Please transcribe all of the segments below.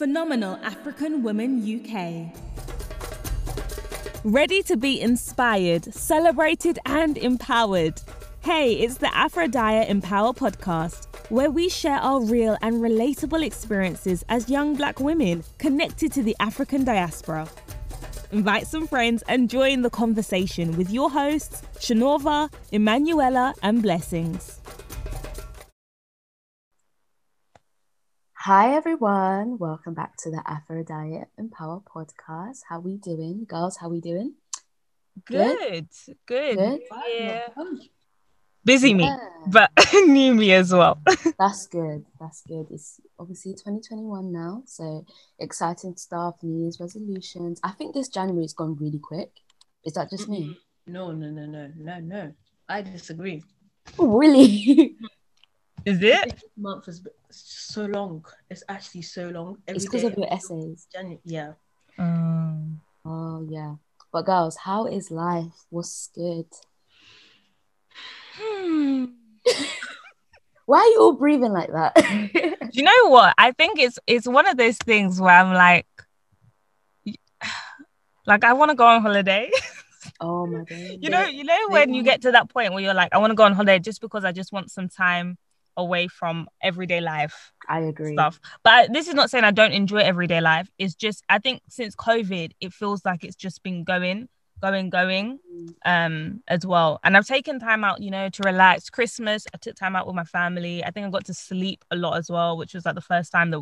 Phenomenal African Women UK. Ready to be inspired, celebrated, and empowered. Hey, it's the Aphrodite Empower podcast, where we share our real and relatable experiences as young black women connected to the African diaspora. Invite some friends and join the conversation with your hosts, Shanova, Emanuela, and Blessings. Hi everyone, welcome back to the Aphrodite Empower podcast. How we doing, girls? How we doing? Good, good. Good? Yeah. Busy me, but new me as well. That's good. That's good. It's obviously 2021 now, so exciting stuff, New Year's resolutions. I think this January's gone really quick. Is that just me? No, no, no, no, no, no. I disagree. Oh, really? Is it? This month is so long. It's actually so long. it's because of your essays. Janu- yeah. Um, Oh yeah. But girls, how is life? What's good? hmm. Why are you all breathing like that? Do you know what? I think it's it's one of those things where I'm like, like I want to go on holiday. oh my god. you know, you know when you get to that point where you're like, I want to go on holiday just because I just want some time away from everyday life I agree. stuff. But this is not saying I don't enjoy everyday life. It's just I think since COVID, it feels like it's just been going, going, going um as well. And I've taken time out, you know, to relax. Christmas, I took time out with my family. I think I got to sleep a lot as well, which was like the first time that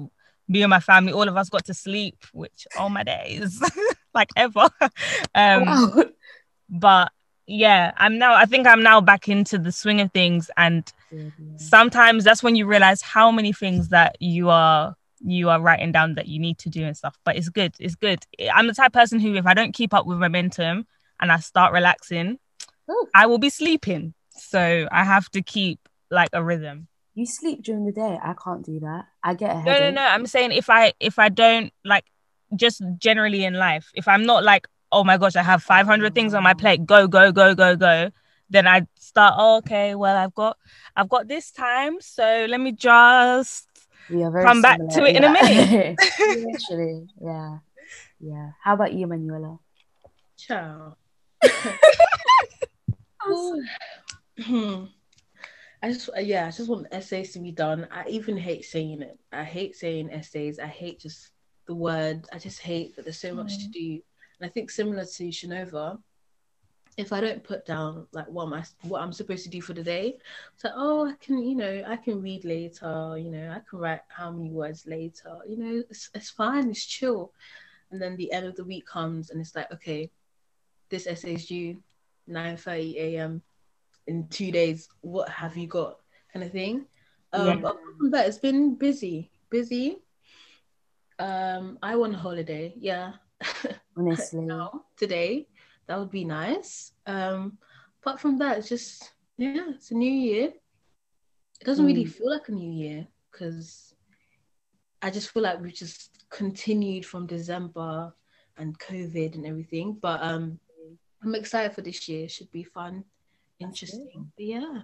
me and my family, all of us got to sleep, which all my days, like ever. um Wow. but yeah, I'm now I think I'm now back into the swing of things and yeah. sometimes that's when you realize how many things that you are you are writing down that you need to do and stuff but it's good it's good i'm the type of person who if i don't keep up with momentum and i start relaxing Ooh. i will be sleeping so i have to keep like a rhythm You sleep during the day. I can't do that. I get a no no no i'm saying if i if i don't like just generally in life if i'm not like oh my gosh i have 500 things on my plate go go go go go then i start oh, okay well i've got i've got this time so let me just We are Come back similar, to it in a minute. Literally, yeah, yeah. How about you, Manuela? Ciao. Hmm. I just yeah, I just want essays to be done. I even hate saying it. I hate saying essays. I hate just the word. I just hate that there's so much to do. And I think similar to Shanova, if I don't put down like what am I what I'm supposed to do for the day, so like, oh I can, you know, I can read later, you know, I can write how many words later, you know, it's it's fine, it's chill. And then the end of the week comes and it's like, okay, this essay is due 9:30 a.m. in two days. What have you got? Kind of thing. Um, Yeah. but apart from that, it's been busy, busy. Um, I want a holiday. Yeah, Honestly, now today that would be nice. Um, apart from that, it's just yeah, it's a new year. It doesn't really Mm. feel like a new year because I just feel like we just continued from December and COVID and everything. But um, I'm excited for this year. It should be fun, interesting. Yeah.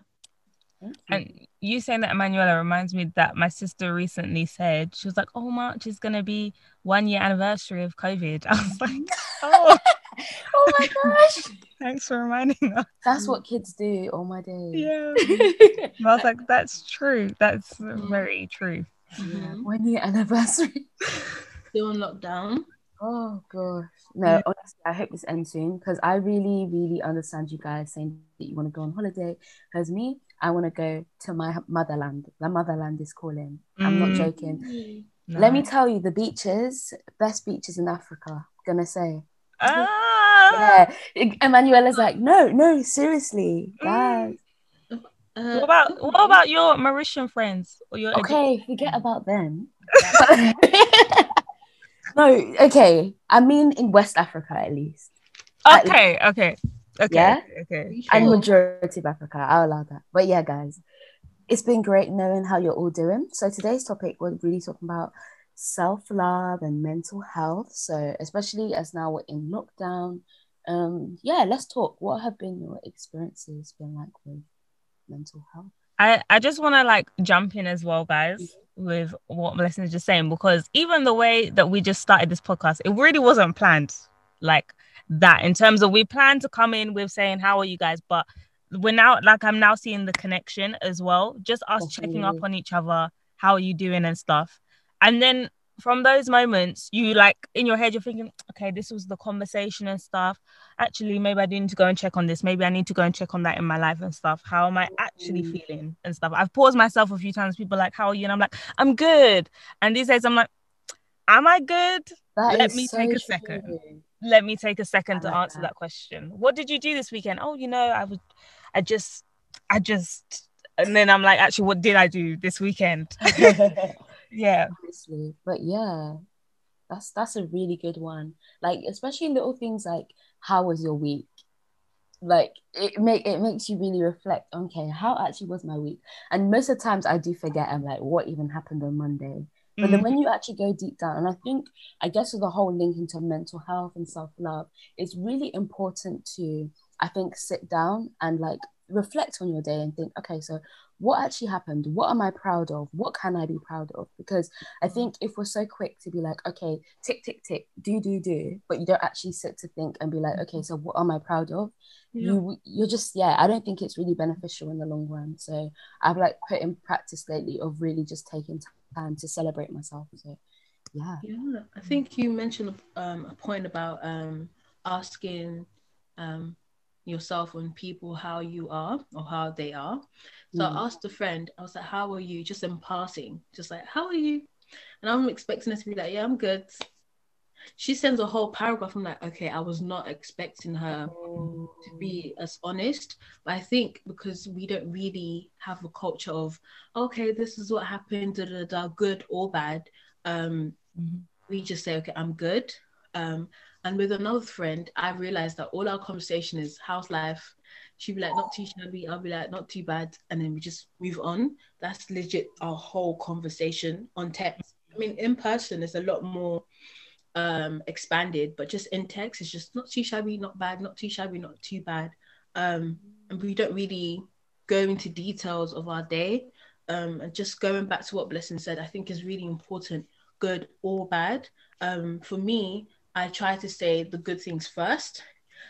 Thank you. And you saying that, Emanuela, reminds me that my sister recently said she was like, "Oh, March is gonna be one year anniversary of COVID." I was like, "Oh, oh my gosh, thanks for reminding us." that's what kids do. Oh my day. Yeah, And I was like, "That's true. That's very true." Mhm. One year anniversary. Still in lockdown. Oh gosh. No, Yeah. honestly, I hope this ends soon because I really, really understand you guys saying that you want to go on holiday. Because me, I want to go to my motherland. The motherland is calling. I'm not Mm. joking. Let me tell you, the beaches, best beaches in Africa. Gonna say. Ah, Yeah. Emanuela's like, no, no, seriously, Mm. guys. Uh, what about what about your Mauritian friends or your Okay, forget about them. no, okay. I mean, in West Africa at least, Okay, okay, okay, Yeah? okay. and majority of Africa. I'll allow that. But yeah, guys, it's been great knowing how you're all doing. So today's topic, we're really talking about self love and mental health. So especially as now we're in lockdown. Um, yeah, let's talk. What have been your experiences been like with mental health? I I just want to like jump in as well, guys, with what Melissa is just saying because even the way that we just started this podcast, it really wasn't planned like that. In terms of we plan to come in with saying how are you guys, but we're now like I'm now seeing the connection as well. Just us checking up on each other, how are you doing and stuff, and then from those moments, you like in your head, you're thinking, okay, this was the conversation and stuff. Actually, maybe I do need to go and check on this. Maybe I need to go and check on that in my life and stuff. How am I actually mm. feeling and stuff? I've paused myself a few times. People like, how are you? And I'm like, I'm good. And these days, I'm like, am I good? That Let me so take a second. Let me take a second to answer that. that question. What did you do this weekend? Oh, you know, I would, I just, I just, and then I'm like, actually, what did I do this weekend? yeah obviously but yeah that's that's a really good one like especially little things like how was your week like it make it makes you really reflect okay how actually was my week and most of the times i do forget i'm like what even happened on monday but mm-hmm. then when you actually go deep down and i think i guess with the whole link into mental health and self-love it's really important to i think sit down and like reflect on your day and think okay so what actually happened? What am i proud of? What can i be proud of? Because i think if we're so quick to be like okay tick tick tick do do do but you don't actually sit to think and be like okay so what am i proud of? Yeah. you you're just yeah i don't think it's really beneficial in the long run. So i've like put in practice lately of really just taking time to celebrate myself. So yeah. Yeah i think you mentioned um, a point about um asking um yourself and people how you are or how they are. So mm. I asked a friend, I was like, How are you? Just in passing, just like, How are you? And I'm expecting her to be like, Yeah, I'm good. She sends a whole paragraph. I'm like, Okay, I was not expecting her oh. to be as honest. But I think because we don't really have a culture of, Okay, this is what happened, da da da, good or bad. Um, mm-hmm. We just say, Okay, I'm good. Um, and with another friend, I realized that all our conversation is how's life. She'd be like, not too shabby. I'll be like, not too bad. And then we just move on. That's legit our whole conversation on text. I mean, in person is a lot more um expanded, but just in text, it's just not too shabby, not bad, not too shabby, not too bad. Um, and we don't really go into details of our day. Um, and just going back to what Blessing said, I think is really important, good or bad. Um, for me, I try to say the good things first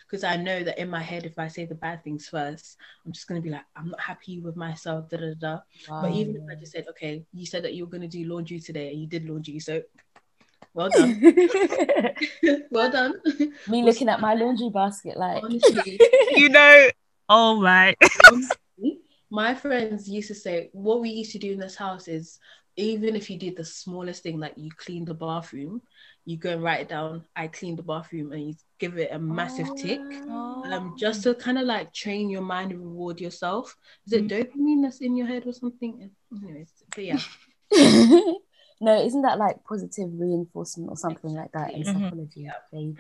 because I know that in my head, if I say the bad things first, I'm just gonna be like, I'm not happy with myself, da da da. Wow. But even if I just said, okay, you said that you were gonna do laundry today, and you did laundry, so well done, well done. Me looking at my laundry basket, like honestly, you know, oh my. my friends used to say, what we used to do in this house is even if you did the smallest thing, like you cleaned the bathroom, you go and write it down. I cleaned the bathroom, and you give it a massive oh. tick, um, just to kind of like train your mind and reward yourself. Is it mm-hmm. dopamine that's in your head or something? Anyways, but yeah. no, isn't that like positive reinforcement or something like that in mm-hmm. psychology? Yeah.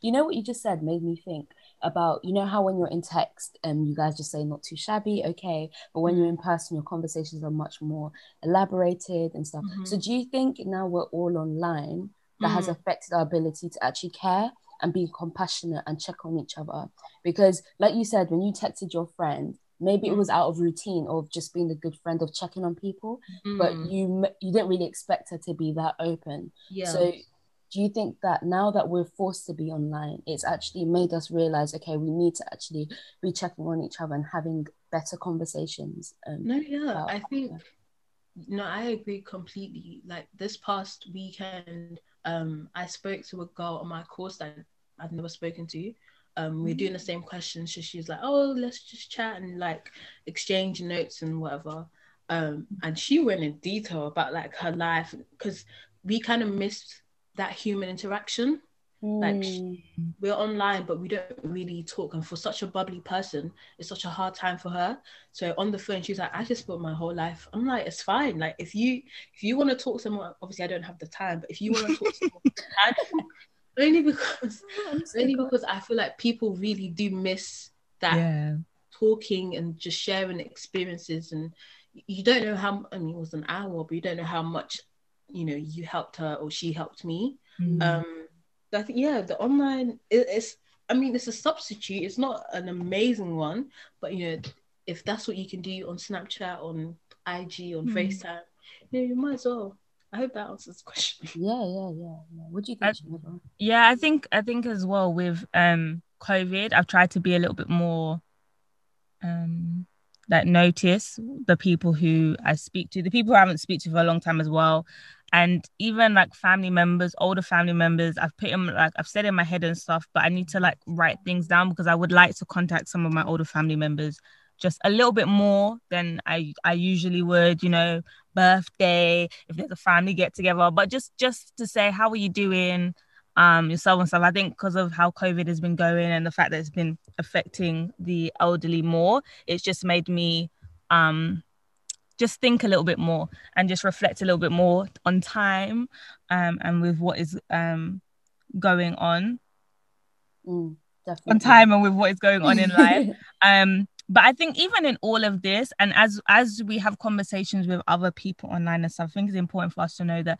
You know what you just said made me think about you know how when you're in text and um, you guys just say not too shabby, okay, but when you're in mm-hmm. person, your conversations are much more elaborated and stuff. Mm-hmm. So do you think now we're all online? That mm. has affected our ability to actually care and be compassionate and check on each other. Because, like you said, when you texted your friend, maybe mm. it was out of routine of just being a good friend of checking on people, mm. but you you didn't really expect her to be that open. Yeah. So, do you think that now that we're forced to be online, it's actually made us realize, okay, we need to actually be checking on each other and having better conversations? no, yeah, I think. No, I agree completely. Like this past weekend, um, I spoke to a girl on my course that I've never spoken to. Um, we're doing the same questions, so she's like, "Oh, let's just chat and like exchange notes and whatever." Um, and she went in detail about like her life because we kind of missed that human interaction. Like mm. we're online, but we don't really talk. And for such a bubbly person, it's such a hard time for her. So on the phone, she's like, "I just spent my whole life." I'm like, "It's fine. Like if you if you want to talk to someone, obviously I don't have the time, but if you want to talk to someone, only because so only because I feel like people really do miss that yeah. talking and just sharing experiences. And you don't know how. I mean, it was an hour, but you don't know how much you know you helped her or she helped me. Mm. Um I think yeah, the online it, it's. I mean, it's a substitute. It's not an amazing one, but you know, if that's what you can do on Snapchat, on IG, on Hmm. FaceTime, you know, you might as well. I hope that answers the question. Yeah, yeah, yeah, yeah. What do you I- think? Shannon? Yeah, I think I think as well with um COVID, I've tried to be a little bit more um like notice the people who I speak to, the people I haven't speak to for a long time as well. And even like family members, older family members, I've put them like I've said in my head and stuff, but I need to like write things down because I would like to contact some of my older family members just a little bit more than I I usually would, you know, birthday, if there's a family get together, but just just to say how are you doing? Um yourself and stuff. I think because of how COVID has been going and the fact that it's been affecting the elderly more, it's just made me um just think a little bit more and just reflect a little bit more on time um and with what is um going on. Mm, on time and with what is going on in life. Um but i think even in all of this and as as we have conversations with other people online and stuff i think it's important for us to know that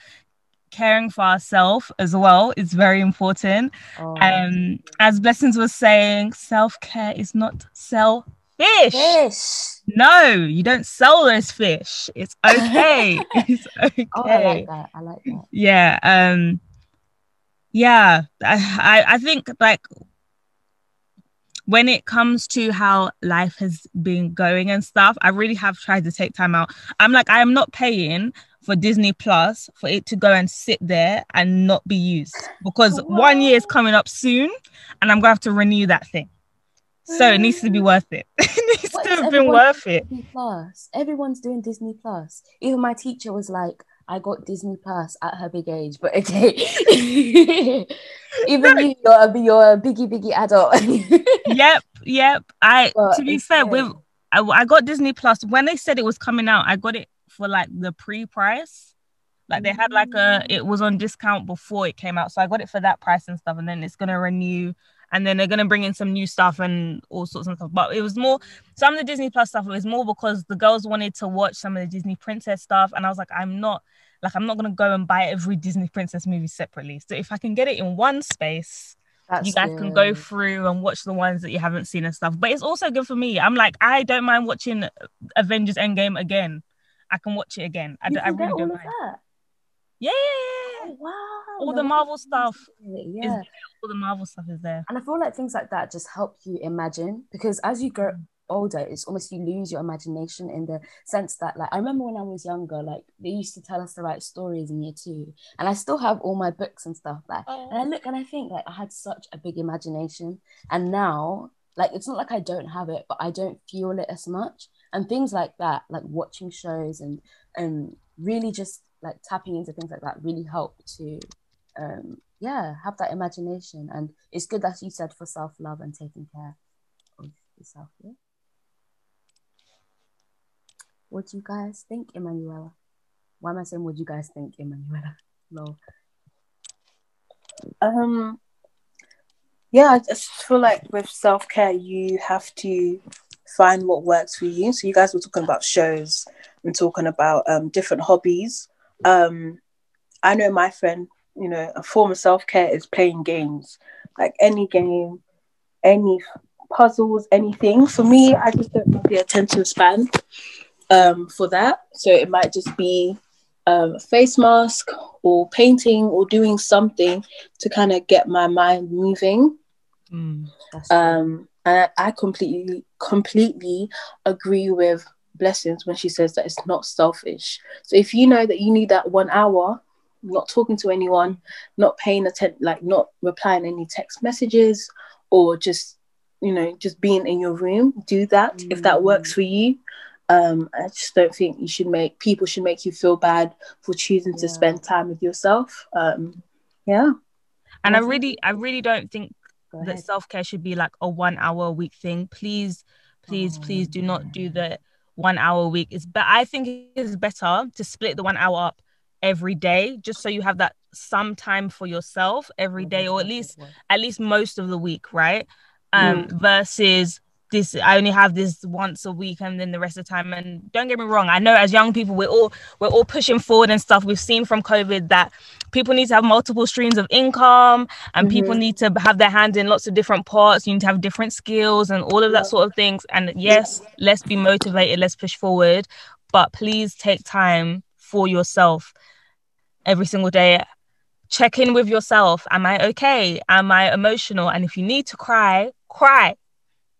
caring for ourselves as well is very important. Oh, um as blessings was saying self-care is not selfish fish. no you don't sell those fish. It's okay. It's okay Oh, I like that. I like that. yeah um yeah. I, I i think like when it comes to how life has been going and stuff i really have tried to take time out. I'm like i am not paying for disney plus for it to go and sit there and not be used. Because oh, one year is coming up soon and i'm gonna have to renew that thing. So it needs to be worth it. It needs What to have been worth it. Disney Plus. Everyone's doing Disney Plus. Even my teacher was like, I got Disney Plus at her big age, but okay. Even you, you're a, you're a biggie, biggie adult. yep yep. I But to be fair with I, I got disney plus. When they said it was coming out i got it for like the pre-price like they had like a mm. it was on discount before it came out so i got it for that price and stuff and then it's gonna renew and then they're gonna bring in some new stuff and all sorts of stuff but it was more some of the disney plus stuff it was more because the girls wanted to watch some of the disney princess stuff and i was like i'm not like i'm not gonna go and buy every disney princess movie separately so if i can get it in one space That's you guys can go through and watch the ones that you haven't seen and stuff. But it's also good for me. I'm like, I don't mind watching Avengers Endgame again. I can watch it again. I, You don't- I really don't mind. Yeah, yeah, yeah, Oh, wow. All the Marvel stuff amazing. is Yeah. there. All the Marvel stuff is there. And I feel like things like that just help you imagine because as you grow Mm. older, it's almost you lose your imagination in the sense that, like, I remember when I was younger, like, they used to tell us to write stories in year two, and I still have all my books and stuff. Like, and I look and I think, like, I had such a big imagination, and now, like, it's not like I don't have it, but I don't feel it as much. And things like that, like watching shows and and really just like tapping into things like that, really help to um yeah have that imagination. And it's good that you said for self-love and taking care of yourself yeah. What do you guys think emanuela? Why am i saying what do you guys think emanuela? No Um, yeah, I just feel like with self care, you have to find what works for you. So you guys were talking about shows and talking about um different hobbies. Um, I know my friend, you know, a form of self care is playing games, like any game, any puzzles, anything. For me, I just don't have the attention span um for that. So it might just be um, a face mask or painting or doing something to kind of get my mind moving. Mm. Um, and I completely, completely agree with Blessings when she says that it's not selfish. So if you know that you need that one hour, not talking to anyone, not paying attention, like not replying any text messages, or just you know just being in your room, do that if that works for you. Um, I just don't think you should make people should make you feel bad for choosing to spend time with yourself. Um, yeah. And I really, I really don't think that self care should be like a one hour a week thing. Please, please, please do not do the one hour a week. It's but I think it's better to split the one hour up every day, just so you have that some time for yourself every day, or at least at least most of the week, right? Um, versus this I only have this once a week and then the rest of the time. And don't get me wrong I know as young people we're all we're all pushing forward and stuff. We've seen from covid that people need to have multiple streams of income and mm-hmm. people need to have their hand in lots of different parts. You need to have different skills and all of that sort of things. And yes let's be motivated let's push forward but please take time for yourself every single day. Check in with yourself. Am i okay? Am i emotional? And if you need to cry cry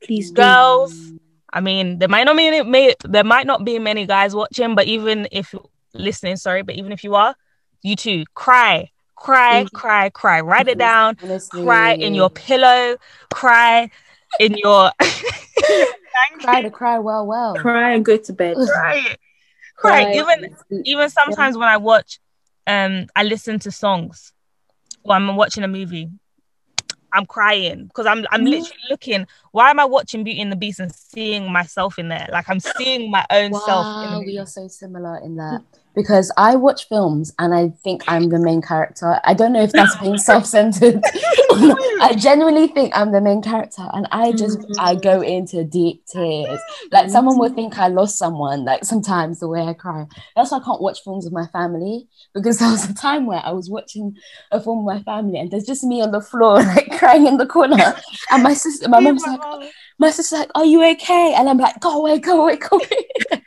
Please, girls. Do. I mean, there might not be any, may, there might not be many guys watching, but even if listening, sorry, but even if you are, you too cry, cry, mm-hmm. cry, cry. Write it down. Honestly. Cry in your pillow. Cry in your. cry to cry well, well. Cry and go to bed. Cry. Cry. Even even sometimes yeah. when I watch, um, I listen to songs, or I'm watching a movie. I'm crying because I'm I'm literally looking. Why am I watching Beauty and the Beast and seeing myself in there? Like I'm seeing my own wow, self. In we are so similar in that because I watch films and I think I'm the main character. I don't know if that's being self-centered. I genuinely think I'm the main character and I just mm-hmm. I go into deep tears. Like someone would think I lost someone, like sometimes the way I cry. That's why I can't watch films with my family because there was a time where I was watching a film with my family and there's just me on the floor like crying in the corner. And my sister my mom's like my sister's like, Are you okay? And I'm like, go away, go away, go away.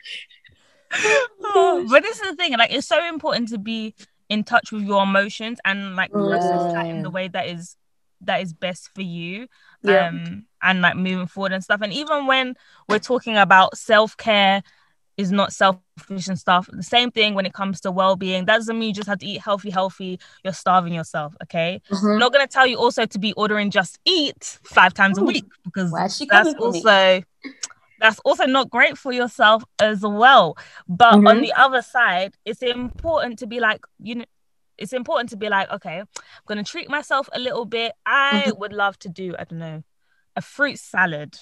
Oh, but this is the thing, like it's so important to be in touch with your emotions and like process that in the way that is that is best for you. Yeah. Um and like moving forward and stuff. And even when we're talking about self-care is not selfish and stuff. The same thing when it comes to well-being. That doesn't mean you just have to eat healthy, healthy. You're starving yourself. Okay. Mm-hmm. I'm not gonna tell you also to be ordering just eat five times a week because that's also that's also not great for yourself as well. But mm-hmm. on the other side, it's important to be like, you know, it's important to be like, okay, I'm gonna treat myself a little bit. I mm-hmm. would love to do, I don't know, a fruit salad.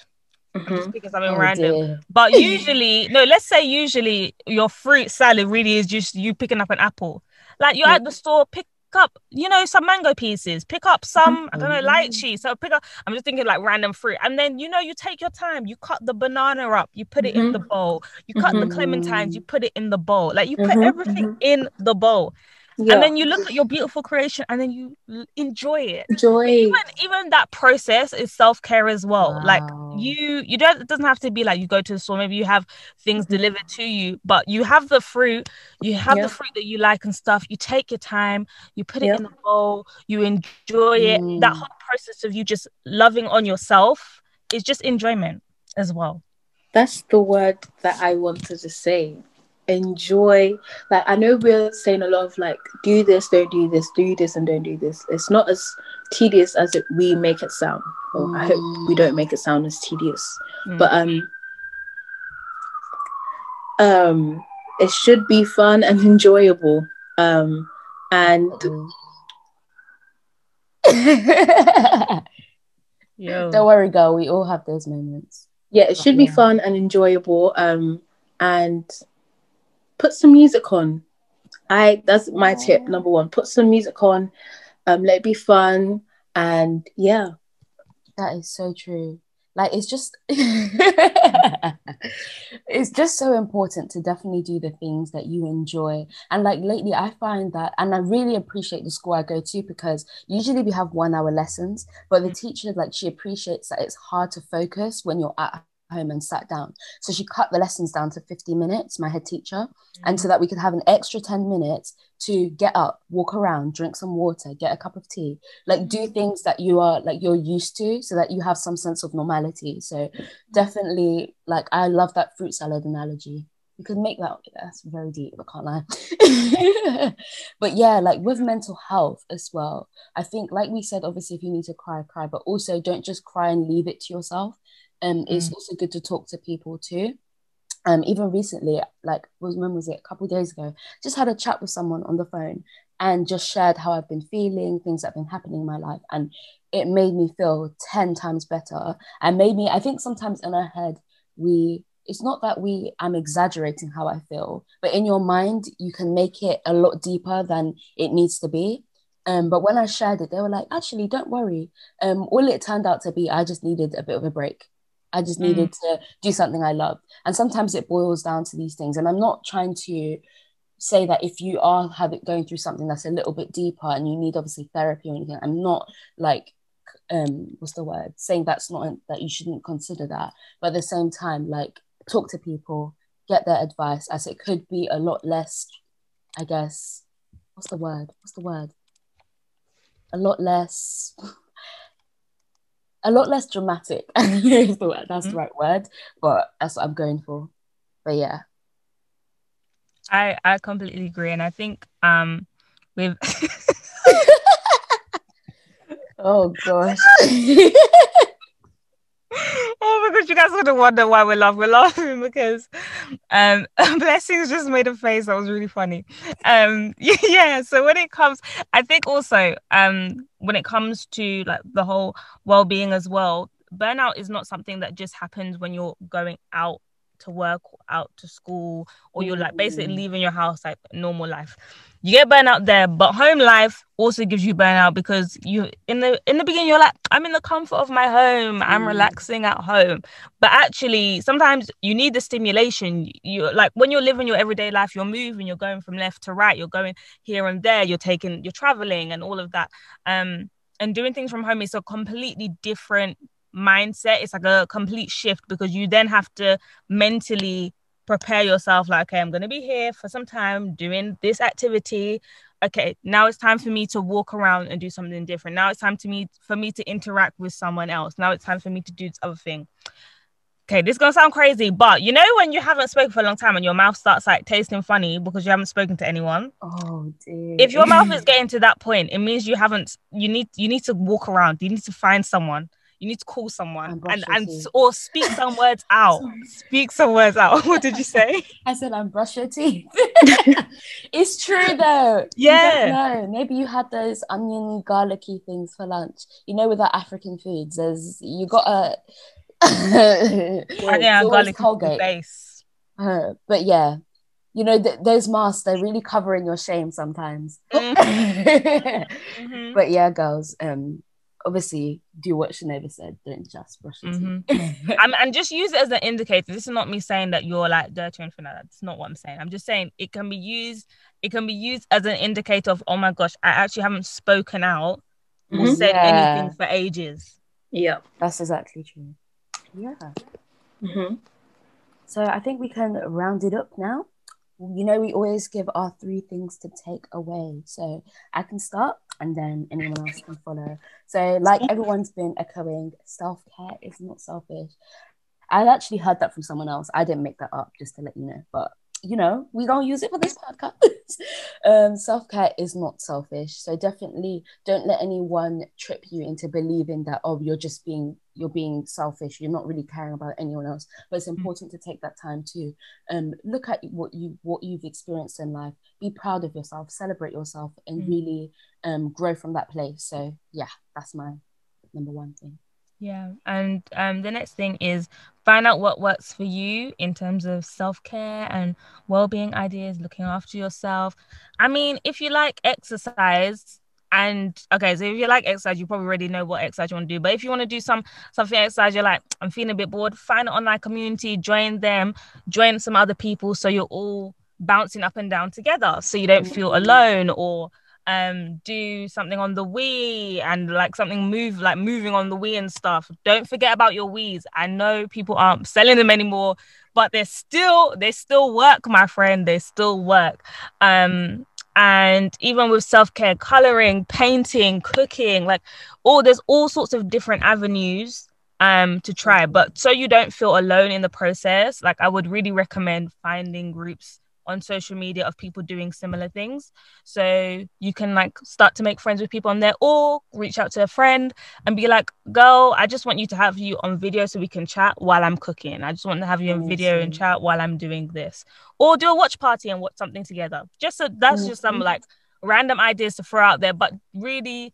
Mm-hmm. Just because something oh, random. Dear. But usually, no, let's say usually your fruit salad really is just you picking up an apple. Like you're at the store, pick up, you know, some mango pieces, pick up some, I don't know, lychee. So pick up, I'm just thinking like random fruit. And then, you know, you take your time, you cut the banana up, you put it mm-hmm. in the bowl, you cut mm-hmm. the clementines, you put it in the bowl. Like you put mm-hmm. everything mm-hmm. in the bowl. Yeah. And then you look at your beautiful creation and then you enjoy it. Enjoy even even that process is self-care as well. Wow. Like you you don't it doesn't have to be like you go to the store, maybe you have things delivered to you, but you have the fruit, you have yep. the fruit that you like and stuff. You take your time, you put it yep. in the bowl, you enjoy it. Mm. That whole process of you just loving on yourself is just enjoyment as well. That's the word that I wanted to say enjoy like i know we're saying a lot of like do this don't do this do this and don't do this. It's not as tedious as it, we make it sound. Well mm. i hope we don't make it sound as tedious. Mm. but um um it should be fun and enjoyable. Um and don't worry girl. We all have those moments. Yeah it should be fun and enjoyable. Um and put some music on. I that's my tip number one. Put some music on, um, let it be fun, and yeah. That is so true. Like it's just it's just so important to definitely do the things that you enjoy. And like lately I find that and I really appreciate the school I go to because usually we have one hour lessons, but the teacher like she appreciates that it's hard to focus when you're at home and sat down. So she cut the lessons down to 50 minutes, my head teacher, mm-hmm. and so that we could have an extra 10 minutes to get up, walk around, drink some water, get a cup of tea, like do mm-hmm. things that you are like you're used to so that you have some sense of normality. So mm-hmm. definitely like I love that fruit salad analogy. You could make that that's very deep, I can't lie. but yeah, like with mental health as well. I think like we said, obviously if you need to cry, cry, but also don't just cry and leave it to yourself um, it's mm. also good to talk to people too. Um, even recently, like was when was it? A couple days ago, just had a chat with someone on the phone and just shared how I've been feeling, things that have been happening in my life, and it made me feel ten times better. And made me, I think sometimes in our head we it's not that we i'm exaggerating how i feel but in your mind you can make it a lot deeper than it needs to be um, but when i shared it they were like actually don't worry um, all it turned out to be i just needed a bit of a break I just needed to do something I love. And sometimes it boils down to these things. And I'm not trying to say that if you are having going through something that's a little bit deeper and you need obviously therapy or anything, I'm not like um what's the word? Saying that's not that you shouldn't consider that. But at the same time like talk to people get their advice as it could be a lot less i guess what's the word? What's the word? A lot less a lot less dramatic. That's the Mm-hmm. right word but that's what i'm going for. But yeah. I I completely agree, and I think um with oh gosh, you guys gonna wonder why we're laughing. We're laughing because um blessings just made a face that was really funny. Um yeah, so when it comes, I think also um when it comes to like the whole well-being as well, burnout is not something that just happens when you're going out to work out to school or you're like basically leaving your house like normal life. You get burnout there but home life also gives you burnout because you in the in the beginning you're like i'm in the comfort of my home. I'm Mm. relaxing at home. But actually sometimes you need the stimulation. You like when you're living your everyday life you're moving you're going from left to right you're going here and there you're taking you're traveling and all of that. Um and doing things from home is a completely different mindset it's like a complete shift because you then have to mentally prepare yourself like okay i'm going to be here for some time doing this activity. Okay now it's time for me to walk around and do something different. Now it's time to me for me to interact with someone else. Now it's time for me to do this other thing. Okay this is going to sound crazy but you know when you haven't spoken for a long time and your mouth starts like tasting funny because you haven't spoken to anyone? Oh dear. If your mouth is getting to that point it means you haven't you need you need to walk around. You need to find someone you need to call someone And and and teeth. or speak some words out speak some words out what did you say I said, "I'm brush your teeth." it's true though. Yeah. No, maybe you had those oniony, garlicky things for lunch. You know, with our African foods, there's you got a. yeah garlic Colgate. base Uh, but yeah, you know th- those masks they're really covering your shame sometimes. Mhm. Mhm. but yeah, girls, um, obviously do what Shanova said. Don't just brush your Mhm. teeth. I'm, and just use it as an indicator. This is not me saying that you're like dirty or anything like that. That's not what I'm saying. I'm just saying it can be used. It can be used as an indicator of, oh my gosh, I actually haven't spoken out or Mhm. said Yeah. anything for ages. Yeah. That's exactly true. Yeah. hmm So I think we can round it up now. You know, we always give our three things to take away. So I can start and then anyone else can follow. So, like everyone's been echoing, self care is not selfish. I actually heard that from someone else. I didn't make that up, just to let you know. But you know, we gonna use it for this podcast. um, self care is not selfish. So definitely don't let anyone trip you into believing that oh, you're just being you're being selfish. You're not really caring about anyone else. But it's important to take that time to um look at what you what you've experienced in life. Be proud of yourself. Celebrate yourself, and Mm. really um grow from that place. So yeah, that's my number one thing. Yeah. And um, the next thing is find out what works for you in terms of self care and well being ideas, looking after yourself. I mean, if you like exercise, and okay, so if you like exercise, you probably already know what exercise you want to do. But if you want to do some something exercise, you're like, I'm feeling a bit bored, find an online community, join them, join some other people so you're all bouncing up and down together so you don't feel alone or um do something on the Wii and like something move like moving on the Wii and stuff. Don't forget about your Wii's. I know people aren't selling them anymore, but they're still they still work, my friend. They still work. Um and even with self-care, coloring, painting, cooking, like all there's all sorts of different avenues um to try. But so you don't feel alone in the process, like I would really recommend finding groups on social media of people doing similar things. So you can like start to make friends with people on there or reach out to a friend and be like girl i just want you to have you on video so we can chat while i'm cooking. I just want to have you on video and chat while i'm doing this. Or do a watch party and watch something together. Just so that's just some like random ideas to throw out there but really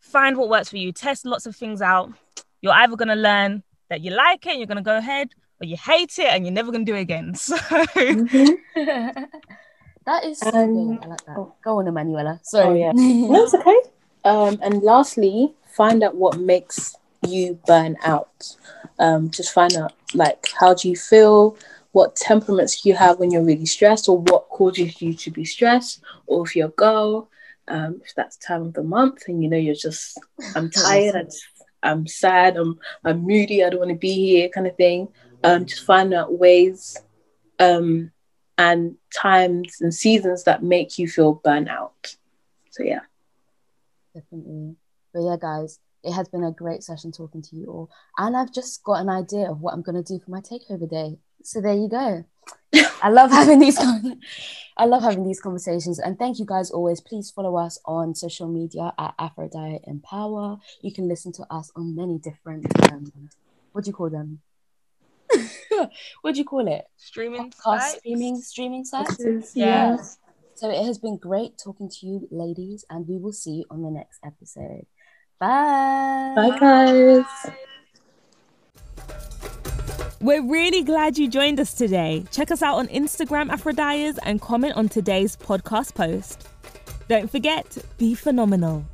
find what works for you. Test lots of things out. You're either going to learn that you like it you're going to go ahead or you hate it and you're never going to do it again so that is so Um, good. I like that. oh. Go on, Emanuela. Sorry. yeah. No, it's okay. Um, and lastly, find out what makes you burn out. Um, just find out like how do you feel, what temperaments you have when you're really stressed, or what causes you to be stressed, or if you're a girl, um, if that's time of the month and you know you're just I'm tired, I just, I'm sad, I'm I'm moody, I don't want to be here, kind of thing. Um, just find out ways um, and times and seasons that make you feel burnout. So yeah, definitely. But yeah, guys, it has been a great session talking to you all, and I've just got an idea of what I'm going to do for my takeover day. So there you go. I love having these. I love having these conversations, and thank you guys always. Please follow us on social media at Aphrodite Empower. You can listen to us on many different. Um, what do you call them? what do you call it? Streaming Podcast sites? streaming streaming sites. Yeah. So it has been great talking to you, ladies, and we will see you on the next episode. Bye. bye guys. We're really glad you joined us today. Check us out on Instagram, Aphrodite, and comment on today's podcast post. Don't forget, be phenomenal.